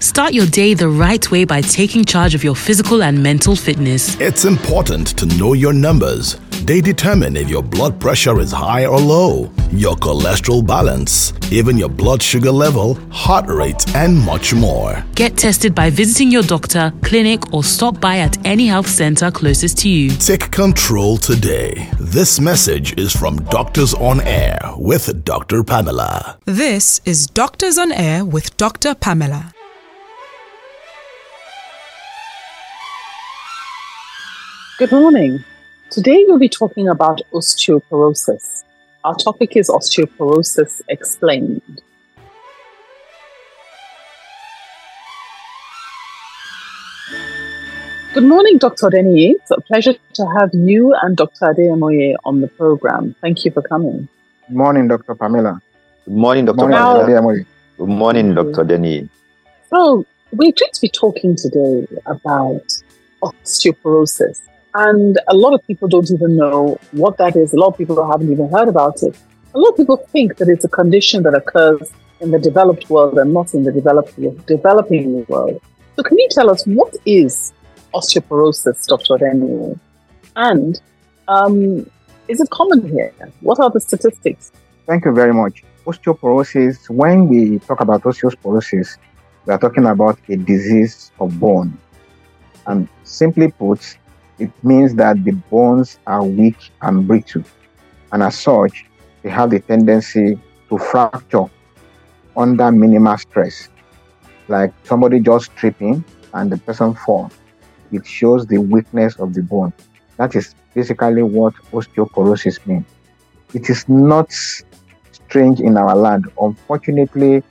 Start your day the right way by taking charge of your physical and mental fitness. It's important to know your numbers. They determine if your blood pressure is high or low, your cholesterol balance, even your blood sugar level, heart rate, and much more. Get tested by visiting your doctor, clinic, or stop by at any health center closest to you. Take control today. This message is from Doctors on Air with Dr. Pamela. This is Doctors on Air with Dr. Pamela. Good morning. Today we'll be talking about osteoporosis. Our topic is osteoporosis explained. Good morning, Dr. Denny. It's a pleasure to have you and Dr. Ademoye on the program. Thank you for coming. Good morning, Dr. Pamela. Good morning, Dr. Good morning, Pamela. Dr. Ademoye. Good morning, Dr. Denny. So, we're going to be talking today about osteoporosis. And a lot of people don't even know what that is. A lot of people haven't even heard about it. A lot of people think that it's a condition that occurs in the developed world and not in the developing world. So, can you tell us what is osteoporosis, Dr. Daniel? And um, is it common here? What are the statistics? Thank you very much. Osteoporosis, when we talk about osteoporosis, we are talking about a disease of bone. And simply put, it means that the bones are weak and brittle. And as such, they have the tendency to fracture under minimal stress. Like somebody just tripping and the person falls. It shows the weakness of the bone. That is basically what osteoporosis means. It is not strange in our land. Unfortunately,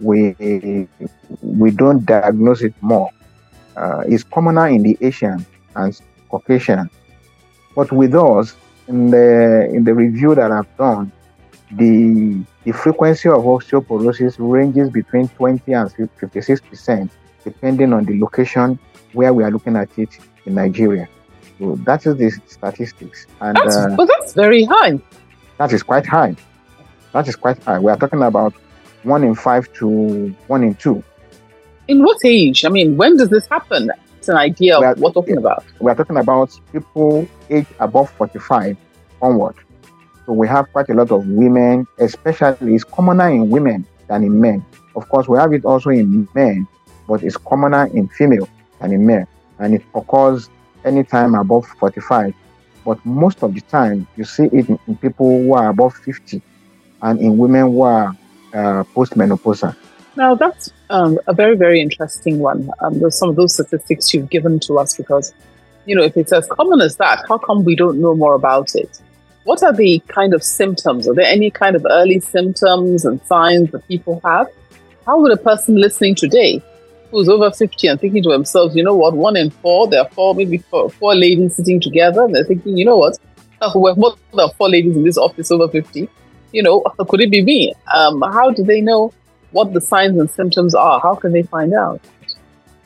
we we don't diagnose it more. Uh, it's commoner in the Asian and Caucasian. But with us, in the in the review that I've done, the the frequency of osteoporosis ranges between 20 and 56 percent, depending on the location where we are looking at it in Nigeria. So that is the statistics, and That's, uh, well, that's very high. that is quite high. That is quite high. We are talking about one in five to one in two. In what age? I mean, when does this happen? An idea of Well, what we're talking about. we are talking about people aged above 45 onward. So we have quite a lot of women, especially it's commoner in women than in men. Of course, we have it also in men, but it's commoner in female than in men. And it occurs anytime above 45. But most of the time, you see it in, in people who are above 50 and in women who are uh, postmenopausal. Now, that's um, a very, very interesting one. Um, there's some of those statistics you've given to us because, you know, if it's as common as that, how come we don't know more about it? What are the kind of symptoms? Are there any kind of early symptoms and signs that people have? How would a person listening today who's over 50 and thinking to themselves, you know what, one in four, there are four, maybe four, four ladies sitting together, and they're thinking, you know what, uh, we're more than four ladies in this office over 50. You know, could it be me? Um, how do they know what the signs and symptoms are? How can they find out?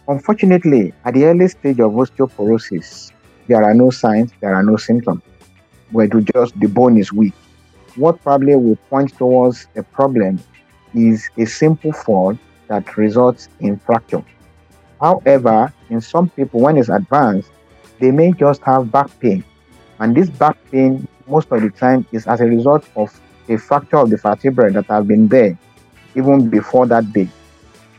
Unfortunately, at the early stage of osteoporosis, there are no signs, there are no symptoms. Where to just the bone is weak. What probably will point towards a problem is a simple fall that results in fracture. However, in some people, when it's advanced, they may just have back pain. And this back pain, most of the time, is as a result of a fracture of the vertebrae that have been there even before that day.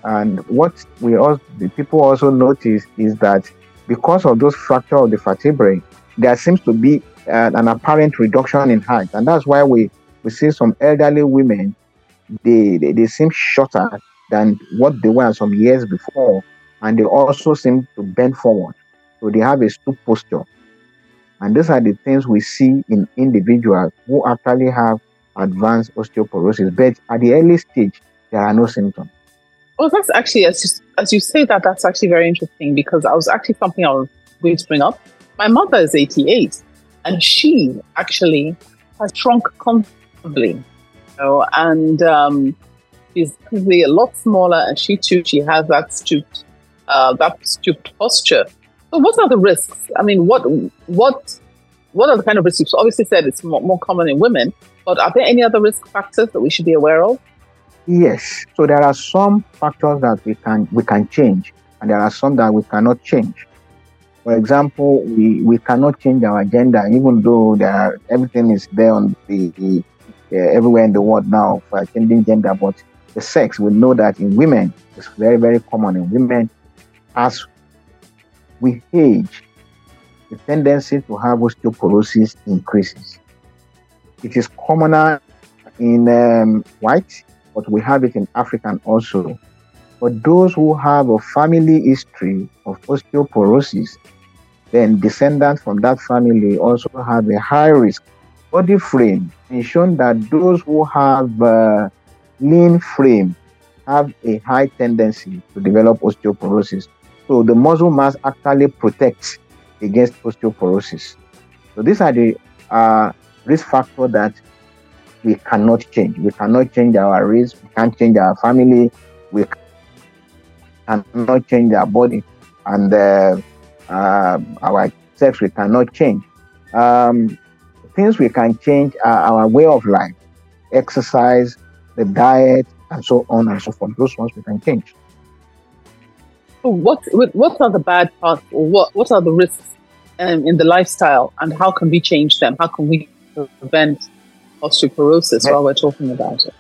And what we also, the people also notice is that because of those fracture of the vertebrae, there seems to be uh, an apparent reduction in height, and that's why we we see some elderly women they, they they seem shorter than what they were some years before, and they also seem to bend forward, so they have a stoop posture. And these are the things we see in individuals who actually have advanced osteoporosis, but at the early stage there are no symptoms. Well, that's actually, as you, as you say that, that's actually very interesting because I was actually something I was going to bring up. My mother is 88 and she actually has shrunk considerably, you know, and um, she's a lot smaller and she too, she has that stooped, uh, that stooped posture. So what are the risks? I mean, what, what, what are the kind of risks? Obviously said it's more, more common in women, but are there any other risk factors that we should be aware of? Yes. So there are some factors that we can we can change, and there are some that we cannot change. For example, we, we cannot change our gender, even though there are, everything is there on the, uh, everywhere in the world now for changing gender. But the sex, we know that in women, it's very very common in women. As we age, the tendency to have osteoporosis increases. It is commoner in um, white, but we have it in African also. But those who have a family history of osteoporosis, then descendants from that family also have a high risk body frame. It's shown that those who have uh, lean frame have a high tendency to develop osteoporosis. So the muscle mass actually protects against osteoporosis. So these are the uh, risk factor that we cannot change. We cannot change our race. We can't change our family. We cannot change our body and uh, uh, our sex. We cannot change. Um, things we can change are our way of life, exercise, the diet, and so on and so forth. Those ones we can change. What what are the bad parts, or what what are the risks um, in the lifestyle, and how can we change them? How can we prevent osteoporosis while we're talking about it?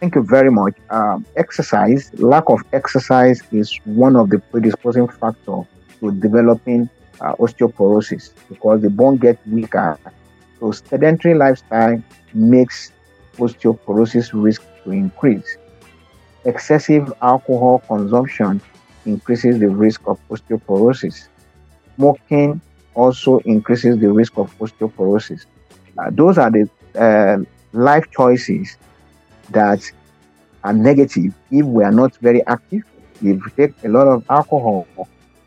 Thank you very much. Um, exercise, lack of exercise is one of the predisposing factors to developing uh, osteoporosis because the bone gets weaker. So sedentary lifestyle makes osteoporosis risk to increase. Excessive alcohol consumption increases the risk of osteoporosis. Smoking also increases the risk of osteoporosis. Uh, those are the uh, life choices that are negative if we are not very active. If we take a lot of alcohol,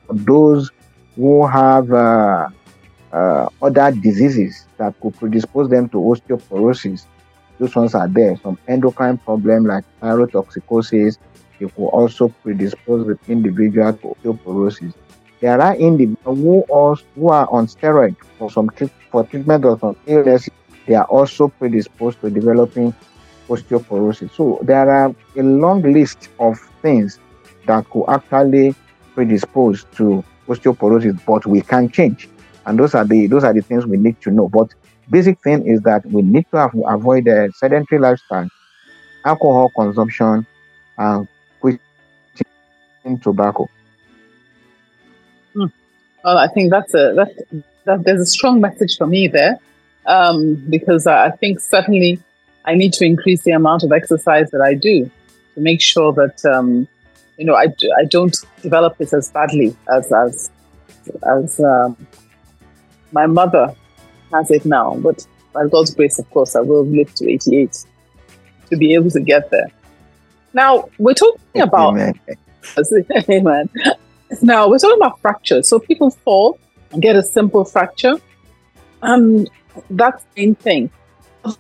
those who have uh, uh, other diseases that could predispose them to osteoporosis, those ones are there. Some endocrine problem like thyrotoxicosis, it will also predispose the individual to osteoporosis. There are individuals who, also, who are on steroids for some for treatment of some illness. they are also predisposed to developing osteoporosis. So there are a long list of things that could actually predispose to osteoporosis, but we can change. And those are the those are the things we need to know. But basic thing is that we need to have, avoid a sedentary lifestyle, alcohol consumption, and quitting tobacco. Well, I think that's a that, that there's a strong message for me there um, because I think certainly I need to increase the amount of exercise that I do to make sure that um, you know I, I don't develop this as badly as as as um, my mother has it now. But by God's grace, of course, I will live to 88 to be able to get there. Now we're talking about Amen. Amen. Now we're talking about fractures. So people fall and get a simple fracture. Um, that's the main thing.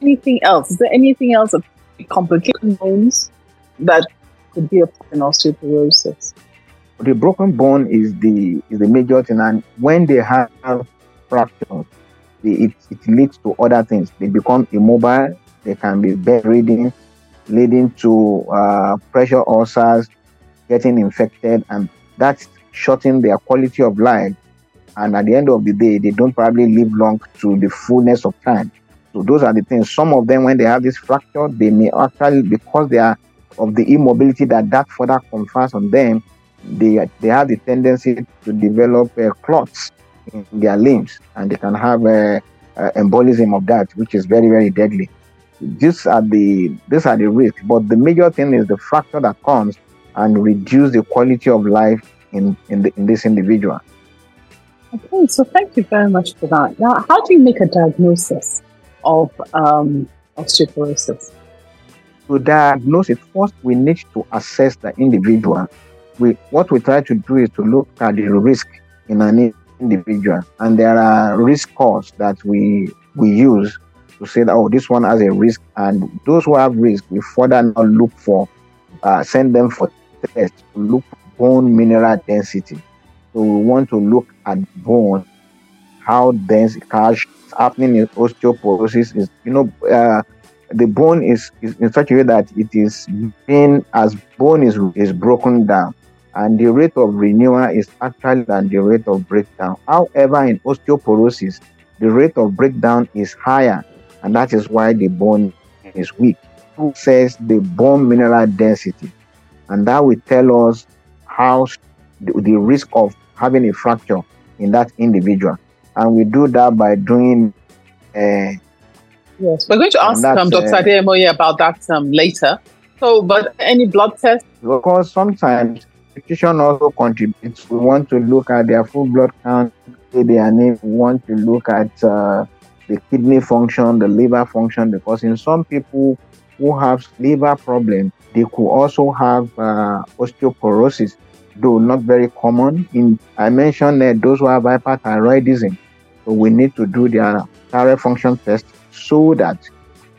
Anything else? Is there anything else of complicated bones that could be a problem in osteoporosis? The broken bone is the is the major thing, and when they have fractures, it, it leads to other things. They become immobile. They can be bedridden, leading to uh, pressure ulcers, getting infected, and that's shortening their quality of life and at the end of the day, they don't probably live long to the fullness of time. So those are the things. Some of them, when they have this fracture, they may actually, because they are of the immobility that that further confers on them, they they have the tendency to develop uh, clots in their limbs, and they can have a, a embolism of that, which is very very deadly. These are the these are the risks, but the major thing is the fracture that comes and reduce the quality of life in in, the, in this individual. Okay, so thank you very much for that. Now, how do you make a diagnosis of um, osteoporosis? To diagnose it, first we need to assess the individual. We, what we try to do is to look at the risk in an individual, and there are risk scores that we we use to say that oh this one has a risk, and those who have risk we further now look for uh, send them for tests to look bone mineral density so we want to look at bone, how dense cash happening in osteoporosis is. You know, uh, the bone is, is in such a way that it is being as bone is, is broken down and the rate of renewal is actually than the rate of breakdown. However, in osteoporosis, the rate of breakdown is higher, and that is why the bone is weak. Who says the bone mineral density, and that will tell us how the, the risk of having a fracture in that individual, and we do that by doing. Uh, yes, we're going to ask um, Dr. Uh, Ademoye about that um, later. So, but any blood tests? Because sometimes nutrition also contributes. We want to look at their full blood count, their name. We want to look at uh, the kidney function, the liver function, because in some people who have liver problem, they could also have uh, osteoporosis, though not very common. In I mentioned that those who have hyperthyroidism, so we need to do their thyroid function test so that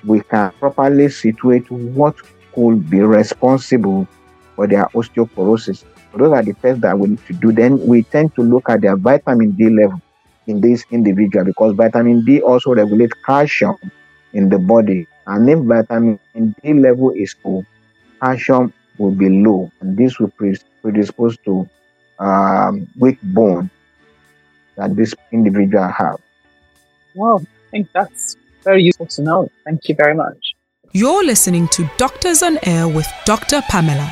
we can properly situate what could be responsible for their osteoporosis. Those are the tests that we need to do. Then we tend to look at their vitamin D level in this individual because vitamin D also regulates calcium in the body. And if vitamin D level is low, calcium will be low, and this will predispose to um, weak bone that this individual have. Wow, I think that's very useful to know. Thank you very much. You're listening to Doctors on Air with Dr. Pamela.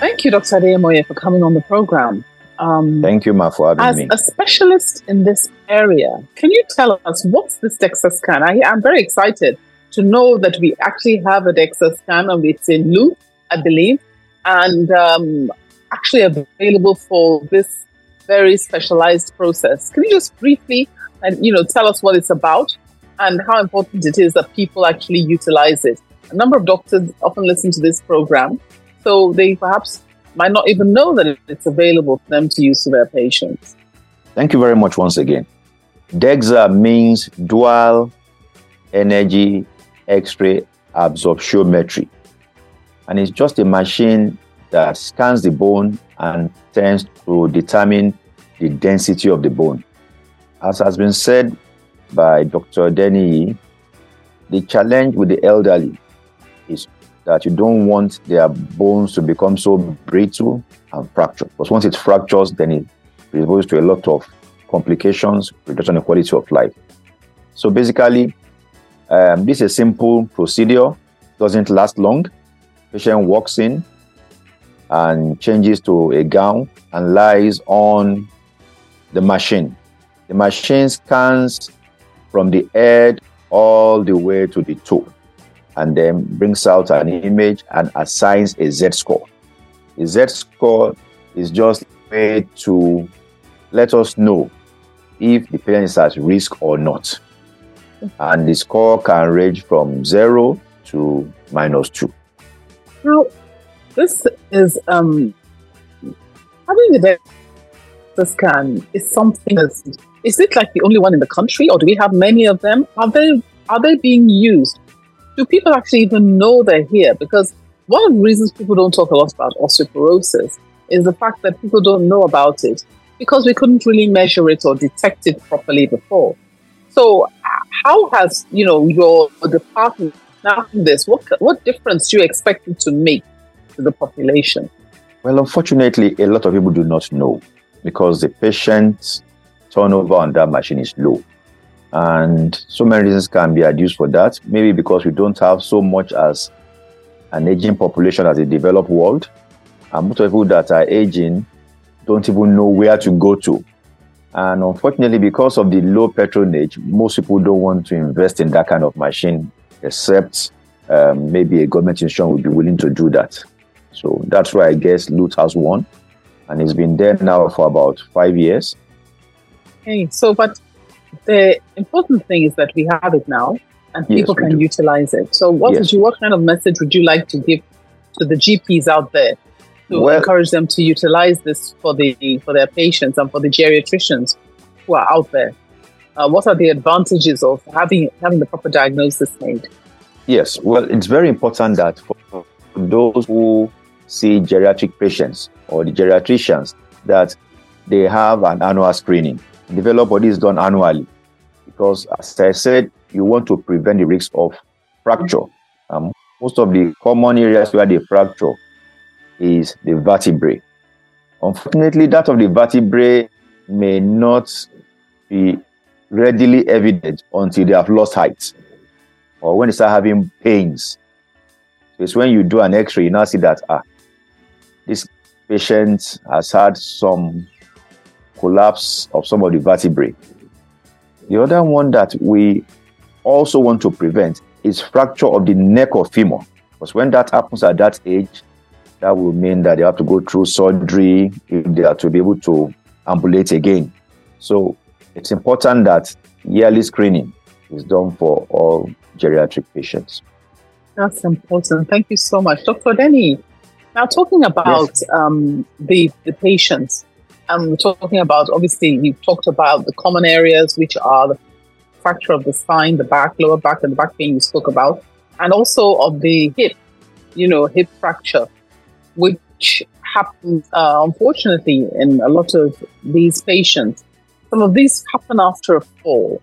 Thank you, Dr. Ademoye, for coming on the program. Um, Thank you, Ma, for having as me. As a specialist in this area, can you tell us what's this DEXA scan? I, am very excited to know that we actually have a DEXA scan and it's in LUTH, I believe, and um, actually available for this very specialized process. Can you just briefly and you know tell us what it's about and how important it is that people actually utilize it? A number of doctors often listen to this program so they perhaps might not even know that it's available for them to use to their patients. Thank you very much once again. DEXA means dual energy X-ray absorptiometry. And it's just a machine that scans the bone and tends to determine the density of the bone. As has been said by Dr. Denny, the challenge with the elderly is that you don't want their bones to become so brittle and fractured. Because once it fractures, then it exposes to a lot of complications, reduction in quality of life. So basically, um, this is a simple procedure, doesn't last long. Patient walks in and changes to a gown and lies on the machine. The machine scans from the head all the way to the toe and then brings out an image and assigns a Z score. The Z score is just a way to let us know if the patient is at risk or not. And the score can range from zero to minus two. Now, this is um, having the DEXA scan is something that's is it like the only one in the country or do we have many of them? Are they are they being used? do people actually even know they're here? Because one of the reasons people don't talk a lot about osteoporosis is the fact that people don't know about it because we couldn't really measure it or detect it properly before. So, how has you know your department now this? What what difference do you expect it to make to the population? Well, unfortunately, a lot of people do not know because the patient turnover on that machine is low. And so many reasons can be adduced for that. Maybe because we don't have so much as an aging population as a developed world. And most people that are aging don't even know where to go to. And unfortunately, because of the low patronage, most people don't want to invest in that kind of machine, except um, maybe a government institution would be willing to do that. So that's why I guess LUTH has one. And it's been there now for about five years. Okay, so but the important thing is that we have it now and yes, people can do. utilize it. So, what yes. you, what kind of message would you like to give to the GPs out there to well, encourage them to utilize this for the for their patients and for the geriatricians who are out there? Uh, what are the advantages of having having the proper diagnosis made? Yes, well, it's very important that for those who see geriatric patients or the geriatricians that they have an annual screening develop body is done annually because, as I said, you want to prevent the risk of fracture. Um, most of the common areas where they fracture is the vertebrae. Unfortunately, that of the vertebrae may not be readily evident until they have lost height or when they start having pains. So it's when you do an x ray, you now see that ah, this patient has had some collapse of some of the vertebrae. The other one that we also want to prevent is fracture of the neck or femur. Because when that happens at that age, that will mean that they have to go through surgery if they are to be able to ambulate again. So it's important that yearly screening is done for all geriatric patients. That's important. Thank you so much. Dr. Denny, now talking about yes. um, the, the patients, and we're talking about, obviously, you talked about the common areas, which are the fracture of the spine, the back, lower back, and the back pain you spoke about, and also of the hip, you know, hip fracture, which happens, uh, unfortunately, in a lot of these patients. Some of these happen after a fall.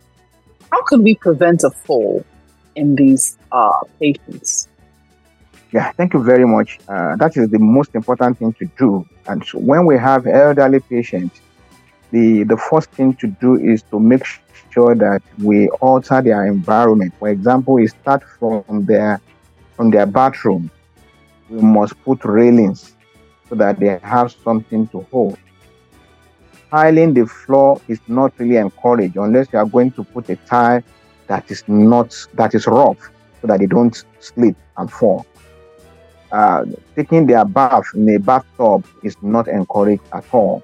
How can we prevent a fall in these uh, patients? Yeah, thank you very much. Uh, that is the most important thing to do. And so when we have elderly patients, the, the first thing to do is to make sure that we alter their environment. For example, we start from their from their bathroom. We must put railings so that they have something to hold. Tiling the floor is not really encouraged unless you are going to put a tile that is not that is rough so that they don't slip and fall. Uh, taking their bath in a bathtub is not encouraged at all.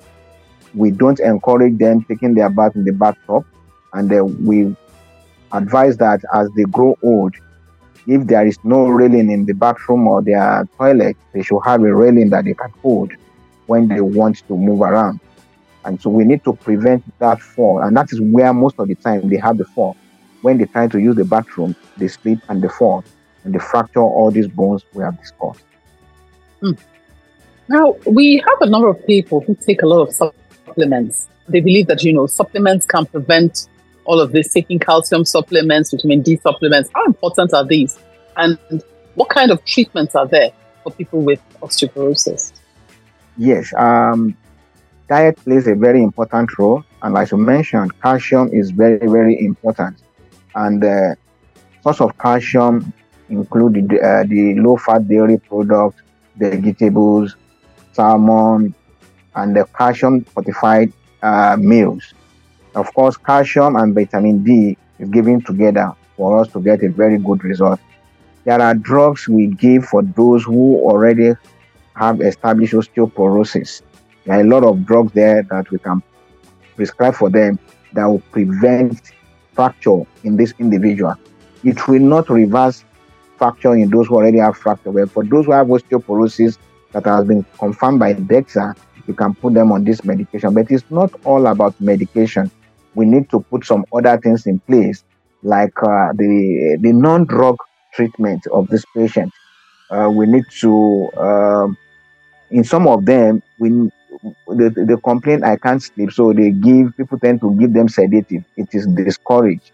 We don't encourage them taking their bath in the bathtub, and we advise that as they grow old, if there is no railing in the bathroom or their toilet, they should have a railing that they can hold when they want to move around. And so we need to prevent that fall. And that is where most of the time they have the fall. When they try to use the bathroom, they slip and they fall and they fracture all these bones we have discussed. Mm. Now, we have a number of people who take a lot of supplements. They believe that, you know, supplements can prevent all of this, taking calcium supplements, vitamin D supplements. How important are these? And what kind of treatments are there for people with osteoporosis? Yes, um, diet plays a very important role. And as you mentioned, calcium is very, very important. And the uh, source of calcium include the, uh, the low-fat dairy products, vegetables, salmon, and the calcium-fortified uh, meals. Of course, calcium and vitamin D is given together for us to get a very good result. There are drugs we give for those who already have established osteoporosis. There are a lot of drugs there that we can prescribe for them that will prevent fracture in this individual. It will not reverse fracture in those who already have fracture. But for those who have osteoporosis that has been confirmed by DEXA, you can put them on this medication. But it's not all about medication. We need to put some other things in place, like uh, the the non-drug treatment of this patient. Uh, we need to, um, in some of them, we the, the complaint I can't sleep, so they give people tend to give them sedative. It is discouraged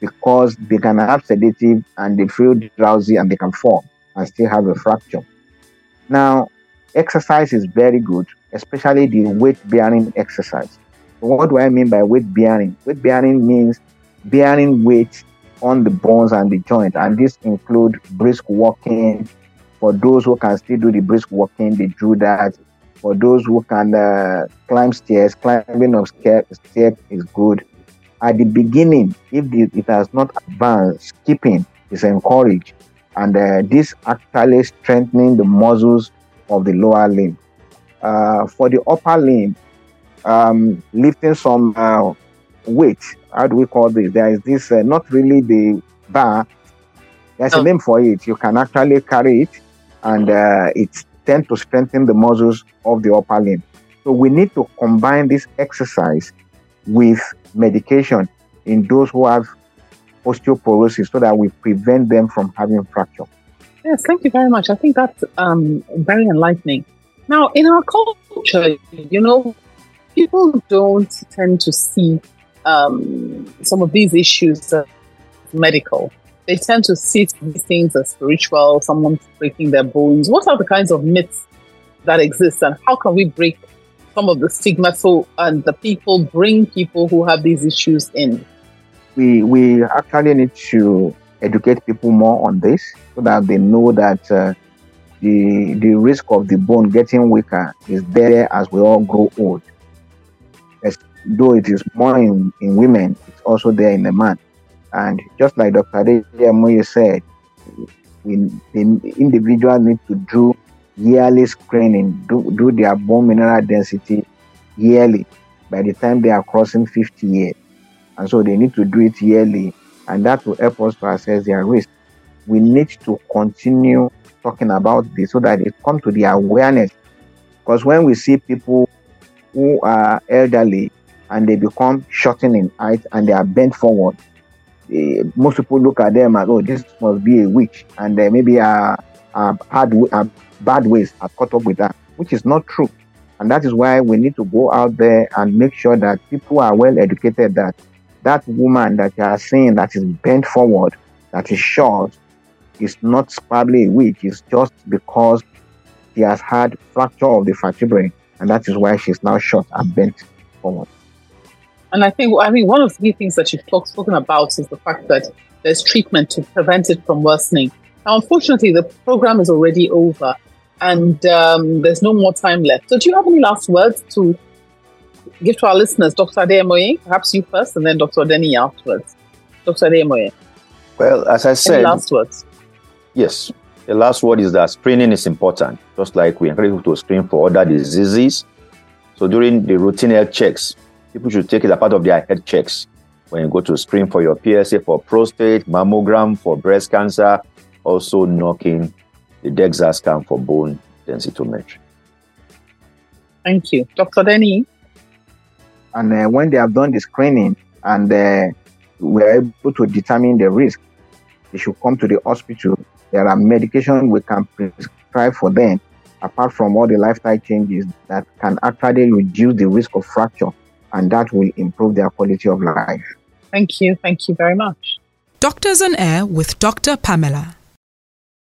because they can have sedative and they feel drowsy and they can fall and still have a fracture. Now, exercise is very good, especially the weight bearing exercise. What do I mean by weight bearing? Weight bearing means bearing weight on the bones and the joint, and this include brisk walking. For those who can still do the brisk walking, they do that for those who can uh, climb stairs, climbing of stairs is good. At the beginning, if it has not advanced, skipping is encouraged, and uh, this actually strengthening the muscles of the lower limb. Uh, for the upper limb, um, lifting some uh, weight. How do we call this? There is this uh, not really the bar. There's oh. a name for it. You can actually carry it, and uh, it's tend to strengthen the muscles of the upper limb. So we need to combine this exercise with medication in those who have osteoporosis so that we prevent them from having fracture. Yes, thank you very much. I think that's um, very enlightening. Now, in our culture, you know, people don't tend to see um, some of these issues as medical. They tend to see these things as spiritual, someone breaking their bones. What are the kinds of myths that exist, and how can we break some of the stigma so and the people bring people who have these issues in? We we actually need to educate people more on this so that they know that uh, the the risk of the bone getting weaker is there as we all grow old. Though it is more in, in women, it's also there in the man. And just like Dr. Ademoye said, we, the individual need to do yearly screening, do, do their bone mineral density yearly by the time they are crossing 50 years. And so they need to do it yearly, and that will help us to assess their risk. We need to continue talking about this so that it come to the awareness. Because when we see people who are elderly and they become shortened in height and they are bent forward, eh, most people look at them as, oh, this must be a witch, and uh, maybe a, hard, bad ways have caught up with that, which is not true. And that is why we need to go out there and make sure that people are well educated that that woman that you are seeing that is bent forward, that is short, is not probably a witch. It's just because she has had fracture of the vertebrae, and that is why she's now short and bent forward. And I think, I mean, one of the key things that you've talked, spoken about is the fact that there's treatment to prevent it from worsening. Now, unfortunately, the program is already over and um, there's no more time left. So, do you have any last words to give to our listeners? Dr. Ademoye, perhaps you first, and then Dr. Denny afterwards. Dr. Ademoye. Well, as I said, any last words. Yes. The last word is that screening is important, just like we encourage people to screen for other diseases. So during the routine health checks, people should take it as part of their head checks. When you go to screen for your PSA for prostate, mammogram for breast cancer, also knocking the DEXA scan for bone densitometry. Thank you. Dr. Denny? And uh, when they have done the screening and uh, we're able to determine the risk, they should come to the hospital. There are medication we can prescribe for them, apart from all the lifestyle changes that can actually reduce the risk of fracture, and that will improve their quality of life. Thank you. Thank you very much. Doctors on Air with Dr. Pamela.